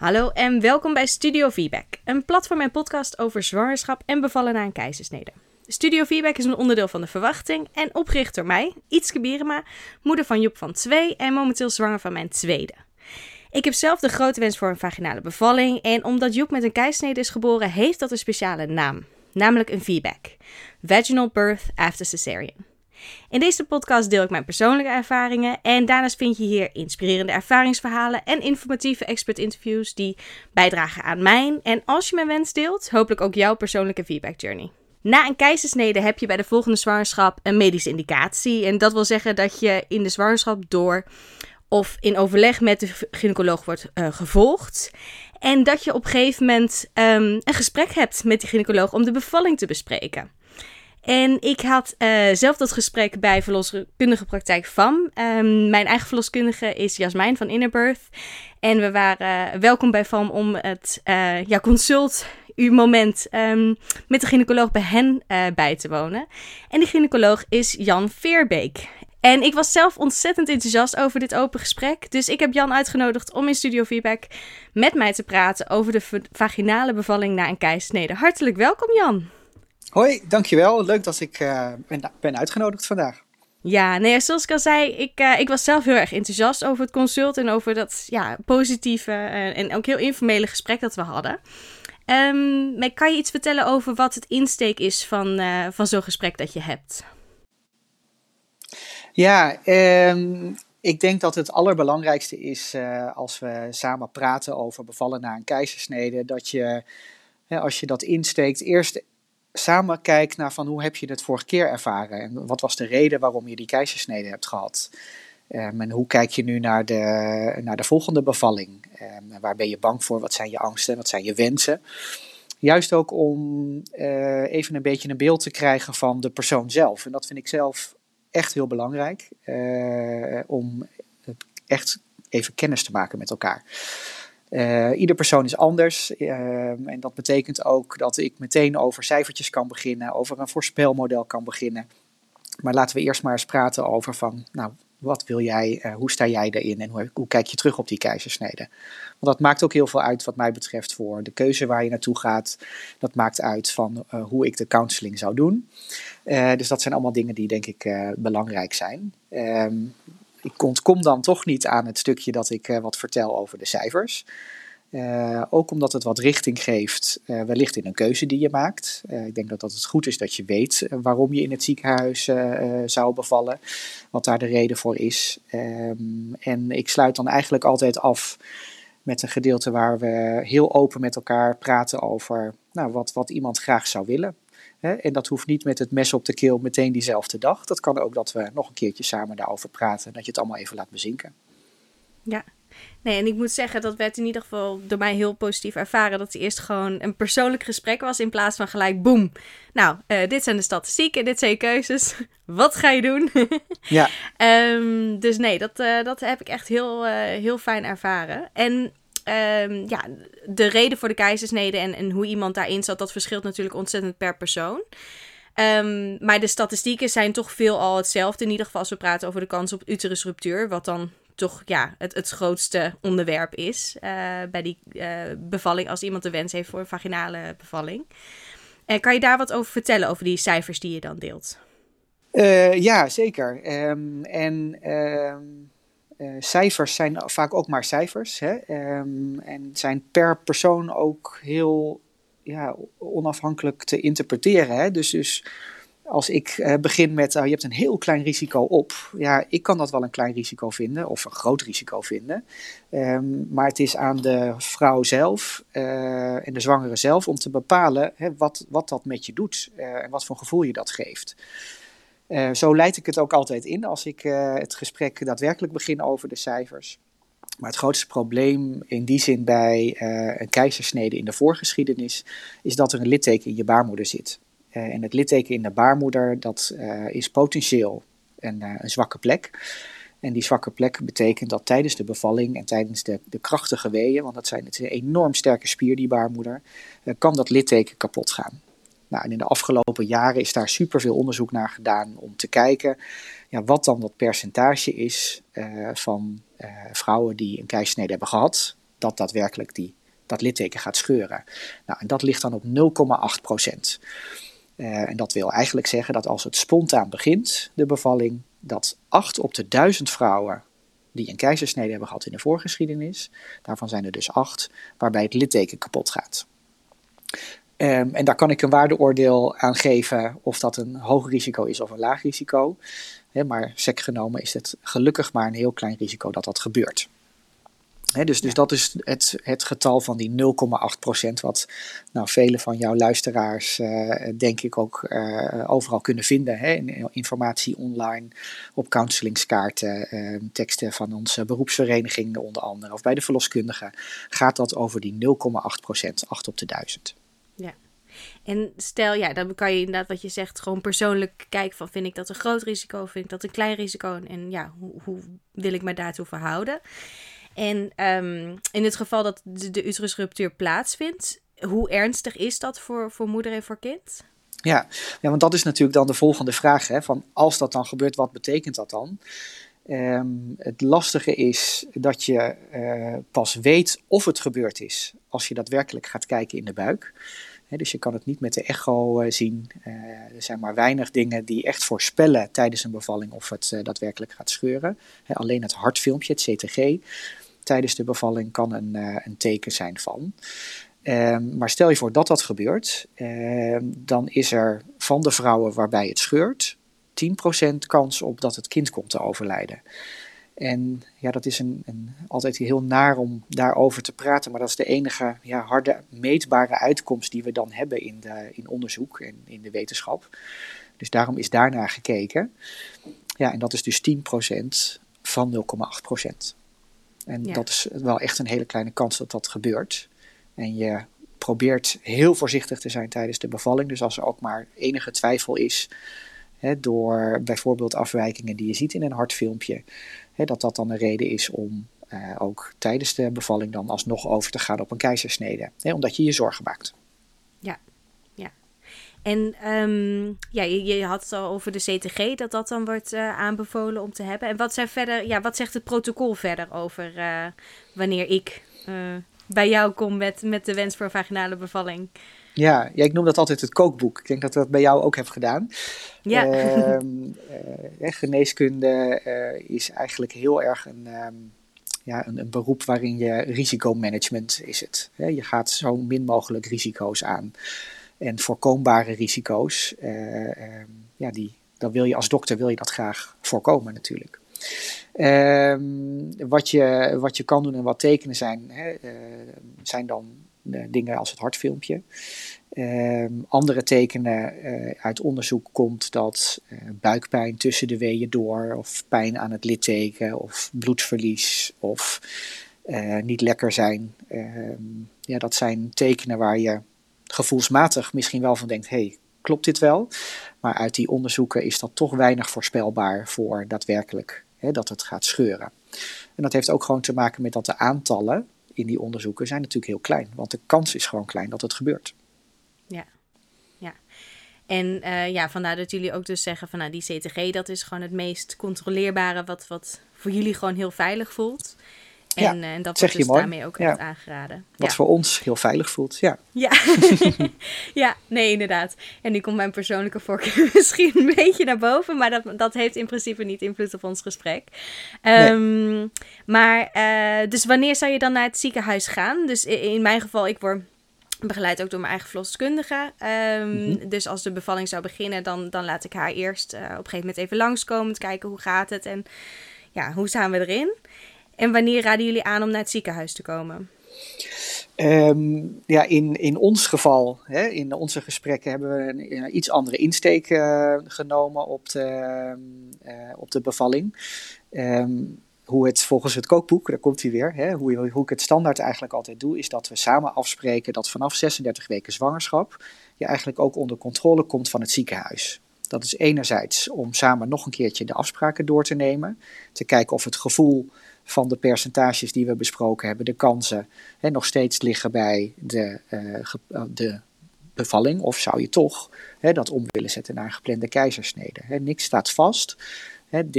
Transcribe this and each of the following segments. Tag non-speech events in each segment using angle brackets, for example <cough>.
Hallo en welkom bij Studio Feedback, een platform en podcast over zwangerschap en bevallen na een keizersnede. Studio Feedback is een onderdeel van de verwachting en opgericht door mij, Ietske Bierema, moeder van Joep van 2 en momenteel zwanger van mijn tweede. Ik heb zelf de grote wens voor een vaginale bevalling en omdat Joep met een keisnede is geboren, heeft dat een speciale naam, namelijk een feedback. Vaginal Birth After Cesarean. In deze podcast deel ik mijn persoonlijke ervaringen en daarnaast vind je hier inspirerende ervaringsverhalen en informatieve expert-interviews die bijdragen aan mijn en als je mijn wens deelt, hopelijk ook jouw persoonlijke feedback journey. Na een keizersnede heb je bij de volgende zwangerschap een medische indicatie en dat wil zeggen dat je in de zwangerschap door of in overleg met de gynaecoloog wordt uh, gevolgd. En dat je op een gegeven moment um, een gesprek hebt met die gynaecoloog om de bevalling te bespreken. En ik had uh, zelf dat gesprek bij verloskundige praktijk FAM. Um, mijn eigen verloskundige is Jasmijn van Innerbirth. En we waren welkom bij FAM om het uh, ja, consult moment um, met de gynaecoloog bij hen bij te wonen. En die gynaecoloog is Jan Veerbeek. En ik was zelf ontzettend enthousiast over dit open gesprek. Dus ik heb Jan uitgenodigd om in Studio Feedback met mij te praten over de vaginale bevalling na een keisnede. Hartelijk welkom, Jan. Hoi, dankjewel. Leuk dat ik uh, ben, ben, uitgenodigd vandaag. Ja, nee, zoals ik al zei, ik, uh, ik was zelf heel erg enthousiast over het consult en over dat ja, positieve uh, en ook heel informele gesprek dat we hadden. Um, kan je iets vertellen over wat het insteek is van, van zo'n gesprek dat je hebt? Ja, um, ik denk dat het allerbelangrijkste is als we samen praten over bevallen na een keizersnede, dat je, als je dat insteekt, eerst samen kijkt naar van hoe heb je het vorige keer ervaren en wat was de reden waarom je die keizersnede hebt gehad. Um, en hoe kijk je nu naar de, naar de volgende bevalling? Um, waar ben je bang voor? Wat zijn je angsten? Wat zijn je wensen? Juist ook om uh, even een beetje een beeld te krijgen van de persoon zelf. En dat vind ik zelf echt heel belangrijk. Uh, om echt even kennis te maken met elkaar. Uh, ieder persoon is anders. Uh, en dat betekent ook dat ik meteen over cijfertjes kan beginnen, over een voorspelmodel kan beginnen. Maar laten we eerst maar eens praten over van, nou, wat wil jij, uh, hoe sta jij erin en hoe, hoe, kijk je terug op die keizersnede? Want dat maakt ook heel veel uit wat mij betreft voor de keuze waar je naartoe gaat. Dat maakt uit van hoe ik de counseling zou doen. dus dat zijn allemaal dingen die denk ik belangrijk zijn. Ehm, ik ontkom dan toch niet aan het stukje dat ik wat vertel over de cijfers. Uh, ook omdat het wat richting geeft, uh, wellicht in een keuze die je maakt. Ik denk dat, dat het goed is dat je weet waarom je in het ziekenhuis zou bevallen, wat daar de reden voor is. Um, en ik sluit dan eigenlijk altijd af met een gedeelte waar we heel open met elkaar praten over nou, wat, wat iemand graag zou willen. Hè? En dat hoeft niet met het mes op de keel meteen diezelfde dag. Dat kan ook dat we nog een keertje samen daarover praten en dat je het allemaal even laat bezinken. Ja, Nee, en ik moet zeggen, dat werd in ieder geval door mij heel positief ervaren. Dat het eerst gewoon een persoonlijk gesprek was in plaats van gelijk boem. Nou, uh, dit zijn de statistieken, dit zijn je keuzes. <laughs> Wat ga je doen? ja. Um, <laughs> dus nee, dat, uh, dat heb ik echt heel, uh, heel fijn ervaren. En um, ja, de reden voor de keizersnede en, en hoe iemand daarin zat, dat verschilt natuurlijk ontzettend per persoon. Um, maar de statistieken zijn toch veel al hetzelfde. In ieder geval als we praten over de kans op uterusruptuur. Wat dan toch ja, het, het grootste onderwerp is uh, bij die uh, bevalling. Als iemand de wens heeft voor een vaginale bevalling. Uh, kan je daar wat over vertellen, over die cijfers die je dan deelt? ja, zeker. Um, en cijfers zijn vaak ook maar cijfers. Hè? Um, en zijn per persoon ook heel ja, onafhankelijk te interpreteren. Hè? Dus, dus als ik uh, begin met, uh, je hebt een heel klein risico op. Ja, ik kan dat wel een klein risico vinden, of een groot risico vinden. Um, maar het is aan de vrouw zelf uh, en de zwangere zelf om te bepalen hè, wat, wat dat met je doet en wat voor gevoel je dat geeft. Zo leid ik het ook altijd in als ik het gesprek daadwerkelijk begin over de cijfers. Maar het grootste probleem in die zin bij een keizersnede in de voorgeschiedenis is dat er een litteken in je baarmoeder zit. En het litteken in de baarmoeder, dat is potentieel een, een, zwakke plek. En die zwakke plek betekent dat tijdens de bevalling en tijdens de, de krachtige weeën, want dat zijn, het is een enorm sterke spier, die baarmoeder, kan dat litteken kapot gaan. Nou, in de afgelopen jaren is daar superveel onderzoek naar gedaan om te kijken ja, wat dan dat percentage is van vrouwen die een keizersnede hebben gehad, dat daadwerkelijk die, dat litteken gaat scheuren. Nou, en dat ligt dan op 0,8 procent. Uh, en dat wil eigenlijk zeggen dat als het spontaan begint, de bevalling, dat 8 op de 1000 vrouwen die een keizersnede hebben gehad in de voorgeschiedenis, daarvan zijn er dus 8, waarbij het litteken kapot gaat. Um, en daar kan ik een waardeoordeel aan geven of dat een hoog risico is of een laag risico. He, maar sec genomen is het gelukkig maar een heel klein risico dat dat gebeurt. dus, dus dat is het, het getal van die 0,8%, wat nou, vele van jouw luisteraars uh, denk ik ook uh, overal kunnen vinden. Hè? Informatie online, op counselingskaarten, uh, teksten van onze beroepsvereniging onder andere, of bij de verloskundige, gaat dat over die 0,8%, 8 op de 1000. En stel, ja, dan kan je inderdaad wat je zegt, gewoon persoonlijk kijken van vind ik dat een groot risico, vind ik dat een klein risico en ja, hoe, hoe wil ik me daartoe verhouden? En um, in het geval dat de, de uterusruptuur plaatsvindt, hoe ernstig is dat voor, voor moeder en voor kind? Ja, ja, want dat is natuurlijk dan de volgende vraag. Hè, van als dat dan gebeurt, wat betekent dat dan? Um, het lastige is dat je uh, pas weet of het gebeurd is als je daadwerkelijk gaat kijken in de buik dus je kan het niet met de echo uh, zien. Uh, er zijn maar weinig dingen die echt voorspellen tijdens een bevalling of het uh, daadwerkelijk gaat scheuren. alleen het hartfilmpje, het CTG, tijdens de bevalling kan een, een teken zijn van. Ehm, maar stel je voor dat dat gebeurt, ehm, dan is er van de vrouwen waarbij het scheurt 10% kans op dat het kind komt te overlijden. En ja, dat is een, een, altijd heel naar om daarover te praten, maar dat is de enige ja, harde, meetbare uitkomst die we dan hebben in, de, in onderzoek en in de wetenschap. Dus daarom is daarnaar gekeken. Ja, en dat is dus 10% van 0,8%. En dat is wel echt een hele kleine kans dat dat gebeurt. En je probeert heel voorzichtig te zijn tijdens de bevalling. Dus als er ook maar enige twijfel is, hè, door bijvoorbeeld afwijkingen die je ziet in een hartfilmpje, dat dat dan een reden is om uh, ook tijdens de bevalling dan alsnog over te gaan op een keizersnede. Hè, omdat je je zorgen maakt. Ja, ja. En um, ja, je, je, had het al over de CTG, dat dat dan wordt uh, aanbevolen om te hebben. En wat, zijn verder, ja, wat zegt het protocol verder over uh, wanneer ik bij jou kom met, met de wens voor vaginale bevalling? Ja, ja, ik noem dat altijd het kookboek. Ik denk dat dat bij jou ook hebt gedaan. Ja. Uh, <laughs> geneeskunde uh, is eigenlijk heel erg een, um, ja, een, een, beroep waarin je risicomanagement is het. je gaat zo min mogelijk risico's aan. En voorkombare risico's, uh, ja, die, dan wil je als dokter wil je dat graag voorkomen natuurlijk. Ehm, wat, je, wat je kan doen en wat tekenen zijn, hè, zijn dan dingen als het hartfilmpje. Ehm, andere tekenen uh, uit onderzoek komt dat uh, buikpijn tussen de weeën door, of pijn aan het litteken, of bloedverlies, of niet lekker zijn. Ehm, ja, dat zijn tekenen waar je gevoelsmatig misschien wel van denkt: hey, klopt dit wel? Maar uit die onderzoeken is dat toch weinig voorspelbaar voor daadwerkelijk hè, dat het gaat scheuren. En dat heeft ook gewoon te maken met dat de aantallen in die onderzoeken zijn natuurlijk heel klein. Want de kans is gewoon klein dat het gebeurt. Ja, ja. En uh, ja, vandaar dat jullie ook dus zeggen van nou, die CTG, dat is gewoon het meest controleerbare wat, wat voor jullie gewoon heel veilig voelt. En, ja, uh, en dat wordt dus daarmee ook ja. echt aangeraden. Wat ja. voor ons heel veilig voelt, ja. Ja. <laughs> ja, nee, inderdaad. En nu komt mijn persoonlijke voorkeur <laughs> misschien een beetje naar boven, maar dat, dat heeft in principe niet invloed op ons gesprek. Um, nee. Maar, uh, dus wanneer zou je dan naar het ziekenhuis gaan? Dus in, in mijn geval, ik word begeleid ook door mijn eigen verloskundige. Um, mm -hmm. Dus als de bevalling zou beginnen, dan, dan laat ik haar eerst uh, op een gegeven moment even langskomen. Te kijken hoe gaat het en ja, hoe staan we erin. En wanneer raden jullie aan om naar het ziekenhuis te komen? Um, ja, in, in ons geval, hè, in onze gesprekken, hebben we een, iets andere insteek uh, genomen op de, uh, op de bevalling. Um, hoe het volgens het kookboek, daar komt hij weer, hè, hoe, hoe ik het standaard eigenlijk altijd doe, is dat we samen afspreken dat vanaf 36 weken zwangerschap je eigenlijk ook onder controle komt van het ziekenhuis. Dat is enerzijds om samen nog een keertje de afspraken door te nemen, te kijken of het gevoel van de percentages die we besproken hebben, de kansen, hè, nog steeds liggen bij de, uh, de bevalling. Of zou je toch hè, dat om willen zetten naar een geplande keizersnede. Hè, niks staat vast. Hè,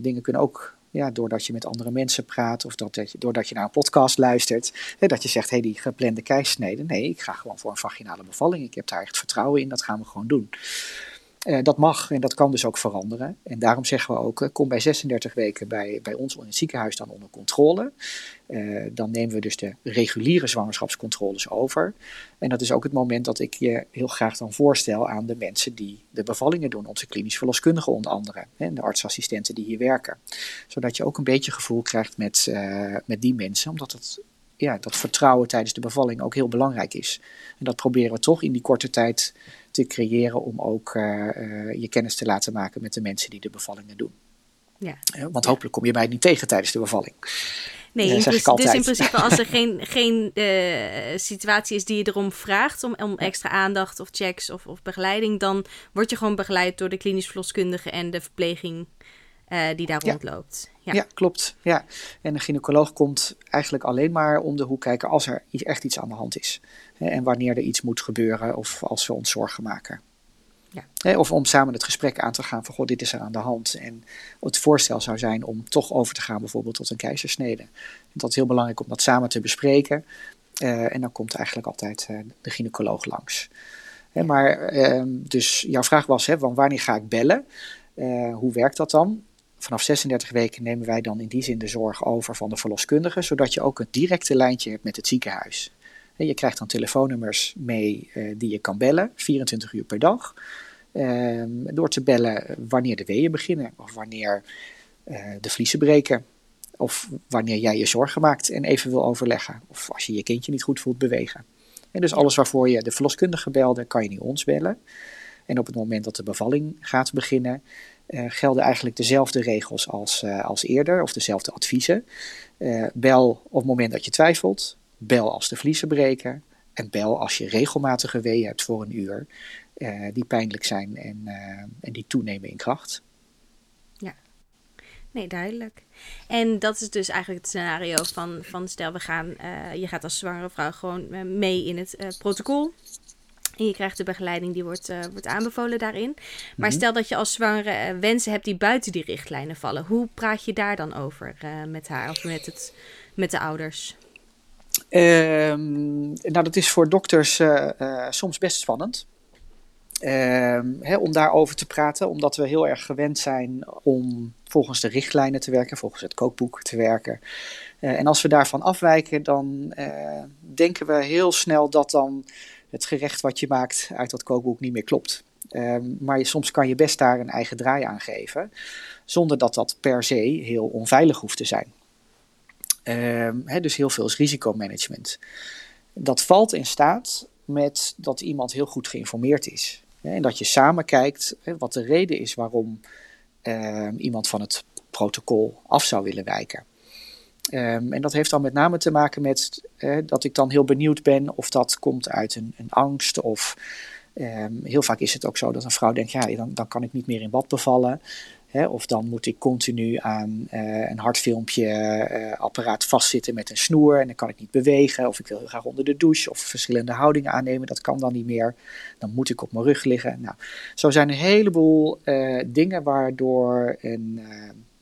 dingen kunnen ook ja, doordat je met andere mensen praat of dat, je, doordat je naar een podcast luistert, hè, dat je zegt, hé, hey, die geplande keisnede, nee, ik ga gewoon voor een vaginale bevalling. Ik heb daar echt vertrouwen in, dat gaan we gewoon doen. Uh, dat mag en dat kan dus ook veranderen. En daarom zeggen we ook, uh, kom bij 36 weken bij, bij ons in het ziekenhuis dan onder controle. Uh, dan nemen we dus de reguliere zwangerschapscontroles over. En dat is ook het moment dat ik je heel graag dan voorstel aan de mensen die de bevallingen doen. Onze klinisch verloskundigen onder andere. En de artsassistenten die hier werken. Zodat je ook een beetje gevoel krijgt met, met die mensen. Omdat het ja, dat vertrouwen tijdens de bevalling ook heel belangrijk is. En dat proberen we toch in die korte tijd te creëren om ook uh, uh, je kennis te laten maken met de mensen die de bevallingen doen. Ja. Want hopelijk kom je mij niet tegen tijdens de bevalling. Nee, in dus in principe als er <laughs> geen, geen situatie is die je erom vraagt om, om extra aandacht of checks of, of begeleiding, dan word je gewoon begeleid door de klinisch verloskundige en de verpleging uh, die daar ja. rondloopt. Ja. ja. klopt. Ja. En een gynaecoloog komt eigenlijk alleen maar om de hoek kijken als er echt iets aan de hand is. En wanneer er iets moet gebeuren of als we ons zorgen maken. Ja. Of om samen het gesprek aan te gaan van, goh, dit is er aan de hand. En het voorstel zou zijn om toch over te gaan bijvoorbeeld tot een keizersnede. dat is heel belangrijk om dat samen te bespreken. Uh, en dan komt eigenlijk altijd uh, de gynaecoloog langs. Hè, maar, uh, dus jouw vraag was, hè, wanneer ga ik bellen? hoe werkt dat dan? Vanaf 36 weken nemen wij dan in die zin de zorg over van de verloskundige, zodat je ook een directe lijntje hebt met het ziekenhuis. Je krijgt dan telefoonnummers mee uh, die je kan bellen, 24 uur per dag. Uh, door te bellen wanneer de weeën beginnen, of wanneer uh, de vliezen breken, of wanneer jij je zorgen maakt en even wil overleggen, of als je je kindje niet goed voelt bewegen. En dus alles waarvoor je de verloskundige belde, kan je nu ons bellen. En op het moment dat de bevalling gaat beginnen, gelden eigenlijk dezelfde regels als, uh, als eerder, of dezelfde adviezen. Uh, bel op het moment dat je twijfelt, bel als de vliezen breken en bel als je regelmatige weeën hebt voor een uur, die pijnlijk zijn en, en die toenemen in kracht. Ja, nee, duidelijk. En dat is dus eigenlijk het scenario van, van stel we gaan, je gaat als zwangere vrouw gewoon mee in het protocol. En je krijgt de begeleiding die wordt, uh, wordt aanbevolen daarin. Maar mhm. stel dat je als zwangere uh, wensen hebt die buiten die richtlijnen vallen. Hoe praat je daar dan over uh, met haar of met, het, met de ouders? Um, nou, dat is voor dokters soms best spannend. Um, hè, om daarover te praten, omdat we heel erg gewend zijn om volgens de richtlijnen te werken, volgens het kookboek te werken. en als we daarvan afwijken, dan denken we heel snel dat dan het gerecht wat je maakt uit dat kookboek niet meer klopt. Um, maar soms kan je best daar een eigen draai aan geven, zonder dat dat per se heel onveilig hoeft te zijn. Um, dus heel veel is risicomanagement. Dat valt in staat met dat iemand heel goed geïnformeerd is. en dat je samen kijkt wat de reden is waarom um, iemand van het protocol af zou willen wijken. Um, en dat heeft dan met name te maken met uh, dat ik dan heel benieuwd ben of dat komt uit een, een angst. Of um, heel vaak is het ook zo dat een vrouw denkt, ja, dan, dan kan ik niet meer in bad bevallen. Hè, of dan moet ik continu aan uh, een hartfilmpje uh, apparaat vastzitten met een snoer en dan kan ik niet bewegen. Of ik wil heel graag onder de douche of verschillende houdingen aannemen, dat kan dan niet meer. Dan moet ik op mijn rug liggen. Nou, zo zijn een heleboel dingen waardoor een,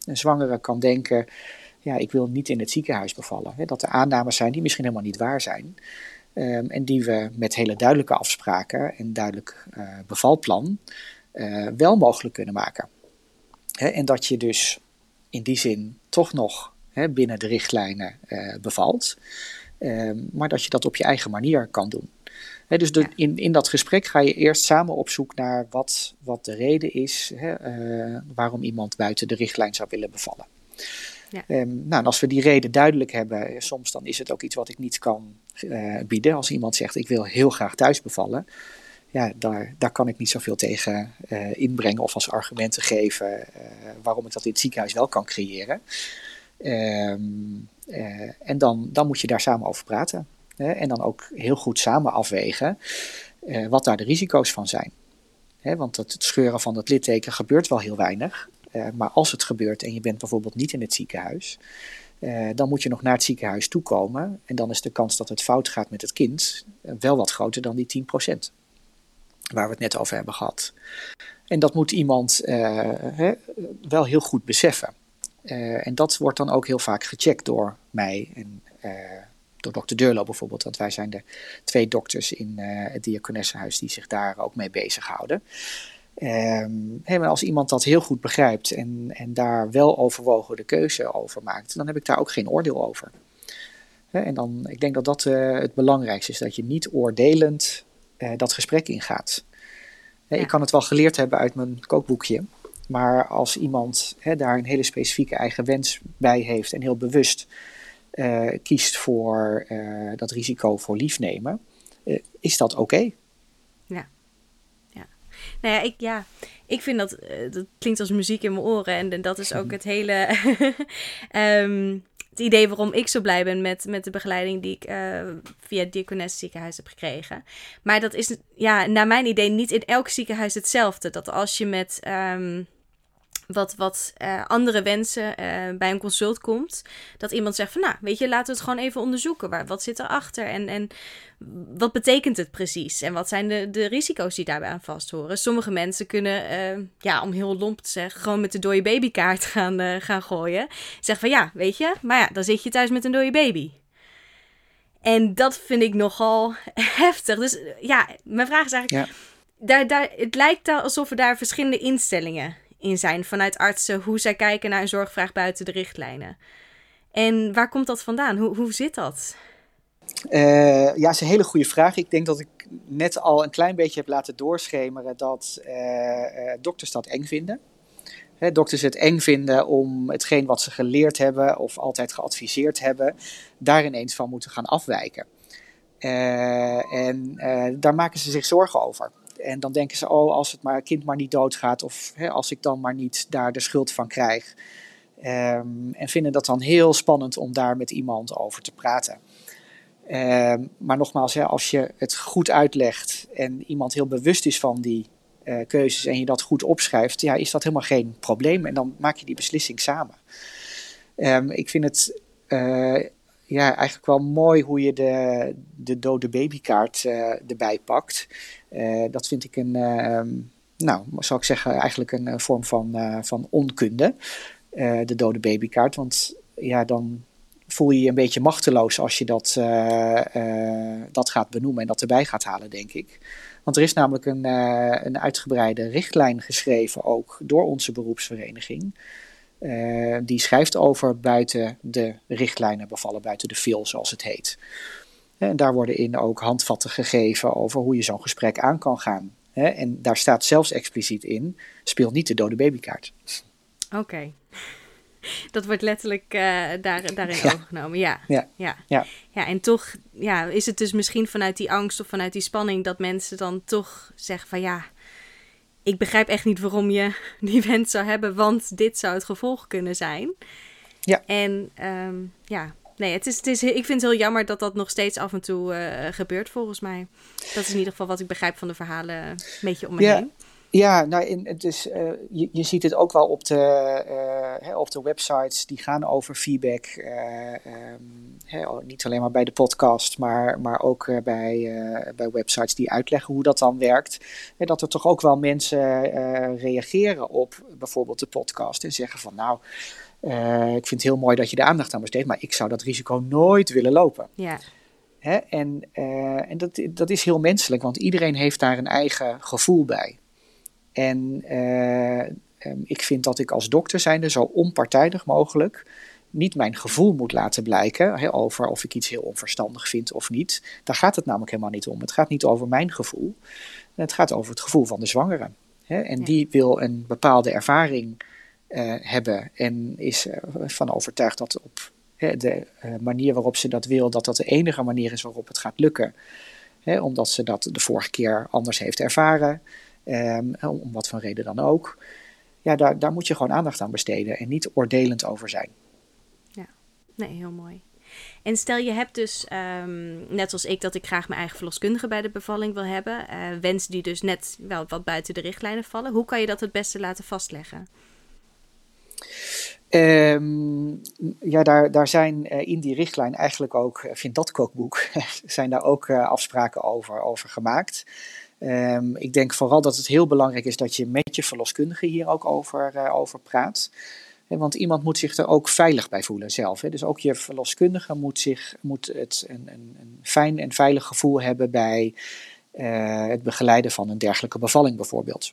een zwangere kan denken ja, ik wil niet in het ziekenhuis bevallen. Hè, dat er aannames zijn die misschien helemaal niet waar zijn. Um, en die we met hele duidelijke afspraken en duidelijk uh, bevalplan uh, wel mogelijk kunnen maken. Hè, en dat je dus in die zin toch nog hè, binnen de richtlijnen uh, bevalt. Um, maar dat je dat op je eigen manier kan doen. He, dus de, in, in dat gesprek ga je eerst samen op zoek naar wat, wat de reden is uh, waarom iemand buiten de richtlijn zou willen bevallen. Ja. Um, nou, als we die reden duidelijk hebben, eh, soms dan is het ook iets wat ik niet kan uh, bieden. Als iemand zegt, ik wil heel graag thuis bevallen. Ja, daar, daar kan ik niet zoveel tegen uh, inbrengen of als argumenten geven waarom ik dat in het ziekenhuis wel kan creëren. Um, en dan, dan moet je daar samen over praten. Hè? En dan ook heel goed samen afwegen wat daar de risico's van zijn. Hè? Want het scheuren van het litteken gebeurt wel heel weinig. Uh, maar als het gebeurt en je bent bijvoorbeeld niet in het ziekenhuis, uh, dan moet je nog naar het ziekenhuis toekomen. En dan is de kans dat het fout gaat met het kind uh, wel wat groter dan die 10%. Waar we het net over hebben gehad. En dat moet iemand wel heel goed beseffen. en dat wordt dan ook heel vaak gecheckt door mij en door dokter Deurlo bijvoorbeeld. Want wij zijn de twee dokters in het Diakonessenhuis die zich daar ook mee bezighouden. Um, als iemand dat heel goed begrijpt en, en daar wel overwogen de keuze over maakt, dan heb ik daar ook geen oordeel over. en dan, ik denk dat dat uh, het belangrijkste is, dat je niet oordelend uh, dat gesprek ingaat. Ik kan het wel geleerd hebben uit mijn kookboekje, maar als iemand daar een hele specifieke eigen wens bij heeft en heel bewust uh, kiest voor dat risico voor liefnemen, is dat oké. Nou ja, ik, ja, ik vind dat, uh, dat klinkt als muziek in mijn oren. En, en dat is ook <laughs> het hele. um, <laughs> het idee waarom ik zo blij ben met, met de begeleiding die ik uh, via het ziekenhuis heb gekregen. Maar dat is, ja, naar mijn idee, niet in elk ziekenhuis hetzelfde. Dat als je met. Um, wat, wat uh, andere wensen uh, bij een consult komt. Dat iemand zegt van nou, weet je, laten we het gewoon even onderzoeken. Waar, wat zit erachter en, en wat betekent het precies? En wat zijn de, de risico's die daarbij aan vast horen? Sommige mensen kunnen, uh, ja, om heel lomp te zeggen, gewoon met de dode babykaart gaan, gaan gooien. Zeggen van ja, weet je, maar ja, dan zit je thuis met een dode baby. En dat vind ik nogal <laughs> heftig. Dus ja, mijn vraag is eigenlijk... Ja. Daar, daar, het lijkt alsof er daar verschillende instellingen in zijn vanuit artsen hoe zij kijken naar een zorgvraag buiten de richtlijnen. En waar komt dat vandaan? Hoe, hoe zit dat? Uh, ja, dat is een hele goede vraag. Ik denk dat ik net al een klein beetje heb laten doorschemeren dat uh, dokters dat eng vinden. Hè, dokters het eng vinden om hetgeen wat ze geleerd hebben of altijd geadviseerd hebben, daar ineens van moeten gaan afwijken. en daar maken ze zich zorgen over. En dan denken ze, oh, als het maar, kind maar niet doodgaat of hè, als ik dan maar niet daar de schuld van krijg. Um, en vinden dat dan heel spannend om daar met iemand over te praten. Um, maar nogmaals, hè, als je het goed uitlegt en iemand heel bewust is van die uh, keuzes en je dat goed opschrijft, ja, is dat helemaal geen probleem. En dan maak je die beslissing samen. Um, ik vind het uh, ja, eigenlijk wel mooi hoe je de, de dode babykaart uh, erbij pakt. Uh, dat vind ik een, uh, nou, zou ik zeggen, eigenlijk een vorm van, van onkunde. de dode babykaart. Want ja, dan voel je je een beetje machteloos als je dat, dat gaat benoemen en dat erbij gaat halen, denk ik. Want er is namelijk een, een uitgebreide richtlijn geschreven, ook door onze beroepsvereniging. Uh, die schrijft over buiten de richtlijnen bevallen, buiten de fil zoals het heet. En daar worden in ook handvatten gegeven over hoe je zo'n gesprek aan kan gaan. En daar staat zelfs expliciet in: speel niet de dode babykaart. Oké. <laughs> Dat wordt letterlijk uh, daar, daarin ja. overgenomen. Ja. Ja. ja. ja. Ja. En toch ja, is het dus misschien vanuit die angst of vanuit die spanning dat mensen dan toch zeggen van ja, ik begrijp echt niet waarom je <laughs> die wens zou hebben, want dit zou het gevolg kunnen zijn. Ja. En um, ja, nee, het is, het is, ik vind het heel jammer dat dat nog steeds af en toe uh, gebeurt volgens mij. Dat is in ieder geval wat ik begrijp van de verhalen een beetje om me ja. heen. Ja, nou, in, het is, uh, je, je ziet het ook wel op de, uh, hè, op de websites die gaan over feedback. Uh, um, hè, niet alleen maar bij de podcast, maar, maar ook bij, bij websites die uitleggen hoe dat dan werkt. En dat er toch ook wel mensen reageren op bijvoorbeeld de podcast en zeggen van nou, ik vind het heel mooi dat je de aandacht aan besteedt, maar ik zou dat risico nooit willen lopen. Ja. Hè? En, en dat, dat is heel menselijk, want iedereen heeft daar een eigen gevoel bij. En uh, um, ik vind dat ik als dokter zijnde zo onpartijdig mogelijk niet mijn gevoel moet laten blijken over of ik iets heel onverstandig vind of niet. Daar gaat het namelijk helemaal niet om. Het gaat niet over mijn gevoel. Het gaat over het gevoel van de zwangere. En ja. die wil een bepaalde ervaring uh, hebben en is ervan overtuigd dat op de uh, manier waarop ze dat wil, dat dat de enige manier is waarop het gaat lukken. Omdat ze dat de vorige keer anders heeft ervaren. Um, om wat voor reden dan ook. Ja, daar, daar moet je gewoon aandacht aan besteden en niet oordelend over zijn. Ja, nee, heel mooi. En stel je hebt dus, um, net als ik, dat ik graag mijn eigen verloskundige bij de bevalling wil hebben. Uh, wensen die dus net wel wat buiten de richtlijnen vallen. Hoe kan je dat het beste laten vastleggen? Um, ja, daar, daar zijn uh, in die richtlijn eigenlijk ook, vind dat kookboek, <laughs> zijn daar ook uh, afspraken over, over gemaakt. Um, ik denk vooral dat het heel belangrijk is dat je met je verloskundige hier ook over, uh, over praat. Want iemand moet zich er ook veilig bij voelen zelf. Dus ook je verloskundige moet, zich, moet het een, een, een fijn en veilig gevoel hebben bij uh, het begeleiden van een dergelijke bevalling bijvoorbeeld.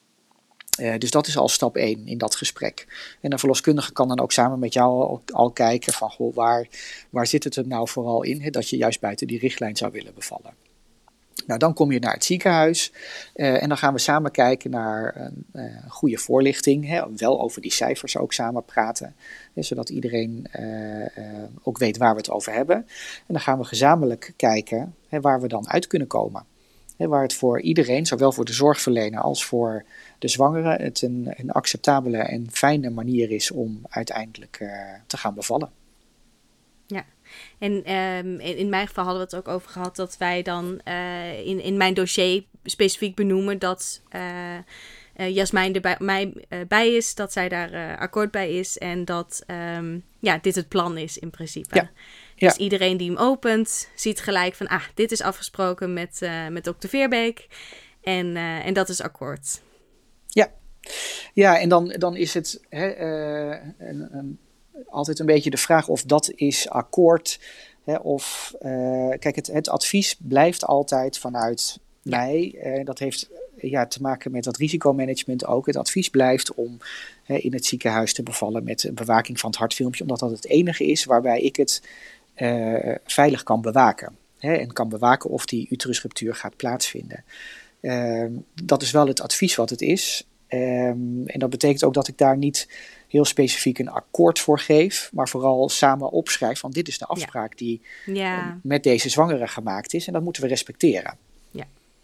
Uh, dus dat is al stap 1 in dat gesprek. En een verloskundige kan dan ook samen met jou al, al kijken van goh, waar, waar zit het er nou vooral in hè, dat je juist buiten die richtlijn zou willen bevallen. Nou, dan kom je naar het ziekenhuis uh, en dan gaan we samen kijken naar een uh, goede voorlichting. Hè, wel over die cijfers ook samen praten, hè, zodat iedereen ook weet waar we het over hebben. En dan gaan we gezamenlijk kijken hè, waar we dan uit kunnen komen. Waar het voor iedereen, zowel voor de zorgverlener als voor de zwangere, het een, een acceptabele en fijne manier is om uiteindelijk te gaan bevallen. Ja, en um, in, in, mijn geval hadden we het ook over gehad dat wij dan uh, in, in mijn dossier specifiek benoemen dat uh, Jasmijn er bij mij bij is, dat zij daar akkoord bij is en dat um, ja, dit het plan is in principe. Ja. Dus iedereen die hem opent, ziet gelijk van, ah, dit is afgesproken met, uh, met dokter Veerbeek. En, uh, en dat is akkoord. Ja, ja en dan, dan is het hè, uh, een, een, altijd een beetje de vraag of dat is akkoord. Hè, of, kijk, het, het advies blijft altijd vanuit ja. mij. dat heeft ja, te maken met dat risicomanagement ook. Het advies blijft om hè, in het ziekenhuis te bevallen met een bewaking van het hartfilmpje, omdat dat het enige is waarbij ik het uh, veilig kan bewaken. Hè, en kan bewaken of die uterusruptuur gaat plaatsvinden. Uh, dat is wel het advies wat het is. Um, en dat betekent ook dat ik daar niet heel specifiek een akkoord voor geef, maar vooral samen opschrijf van dit is de afspraak ja. die ja. met deze zwangere gemaakt is en dat moeten we respecteren.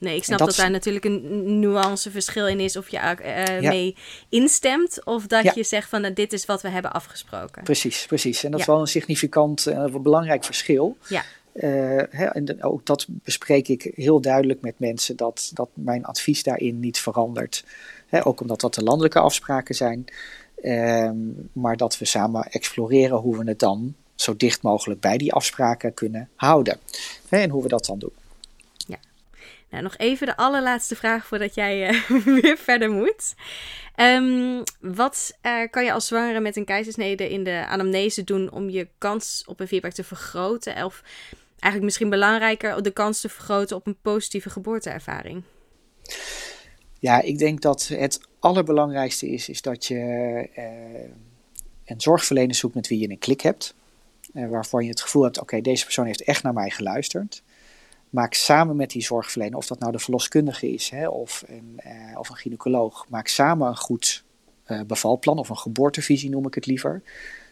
Nee, ik snap dat, dat, daar natuurlijk een nuanceverschil in is of je uh, ja. mee instemt of dat ja. je zegt van nou, dit is wat we hebben afgesproken. Precies, precies. En dat ja. is wel een significant en uh, belangrijk verschil. Ja. Uh, hè, en ook dat bespreek ik heel duidelijk met mensen, dat, dat mijn advies daarin niet verandert. Hè, ook omdat dat de landelijke afspraken zijn. Ehm, maar dat we samen exploreren hoe we het dan zo dicht mogelijk bij die afspraken kunnen houden. Hè, en hoe we dat dan doen. Nou, nog even de allerlaatste vraag voordat jij uh, <laughs> weer verder moet. Um, wat uh, kan je als zwangere met een keizersnede in de anamnese doen om je kans op een vierback te vergroten? Of eigenlijk misschien belangrijker, de kans te vergroten op een positieve geboorteervaring? Ja, ik denk dat het allerbelangrijkste is, is dat je uh, een zorgverlener zoekt met wie je een klik hebt. waarvan je het gevoel hebt, oké, deze persoon heeft echt naar mij geluisterd maak samen met die zorgverlener, of dat nou de verloskundige is hè, of, een, uh, of een gynaecoloog, maak samen een goed bevalplan of een geboortevisie noem ik het liever.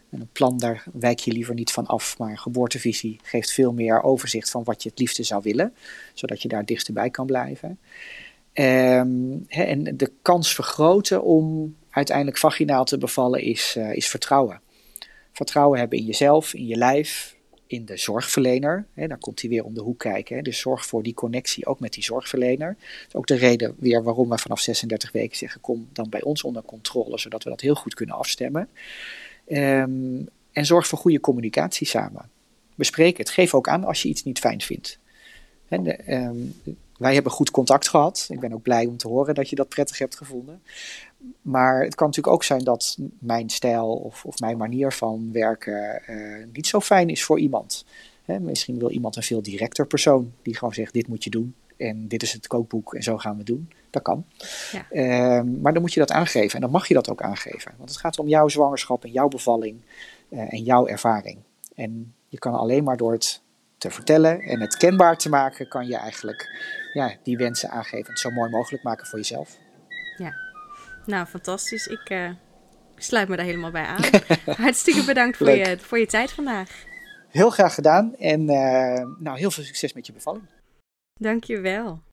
En een plan, daar wijk je liever niet van af, maar een geboortevisie geeft veel meer overzicht van wat je het liefste zou willen, zodat je daar dichterbij kan blijven. Hè, en de kans vergroten om uiteindelijk vaginaal te bevallen is, uh, is vertrouwen. Vertrouwen hebben in jezelf, in je lijf, in de zorgverlener. Dan komt hij weer om de hoek kijken. Dus zorg voor die connectie ook met die zorgverlener. Ook de reden weer waarom we vanaf 36 weken zeggen: kom dan bij ons onder controle, zodat we dat heel goed kunnen afstemmen. Um, en zorg voor goede communicatie samen. Bespreek het. Geef ook aan als je iets niet fijn vindt. Um, wij hebben goed contact gehad. Ik ben ook blij om te horen dat je dat prettig hebt gevonden. Maar het kan natuurlijk ook zijn dat mijn stijl of, of mijn manier van werken uh, niet zo fijn is voor iemand. Hè, misschien wil iemand een veel directer persoon die gewoon zegt: dit moet je doen en dit is het kookboek en zo gaan we doen. Dat kan. Ja. Uh, maar dan moet je dat aangeven en dan mag je dat ook aangeven. Want het gaat om jouw zwangerschap en jouw bevalling uh, en jouw ervaring. En je kan alleen maar door het te vertellen en het kenbaar te maken, kan je eigenlijk ja, die wensen aangeven en het zo mooi mogelijk maken voor jezelf. Ja, nou fantastisch. Ik uh, sluit me daar helemaal bij aan. <laughs> Hartstikke bedankt voor je, voor je tijd vandaag. Heel graag gedaan en uh, nou, heel veel succes met je bevalling. Dank je wel.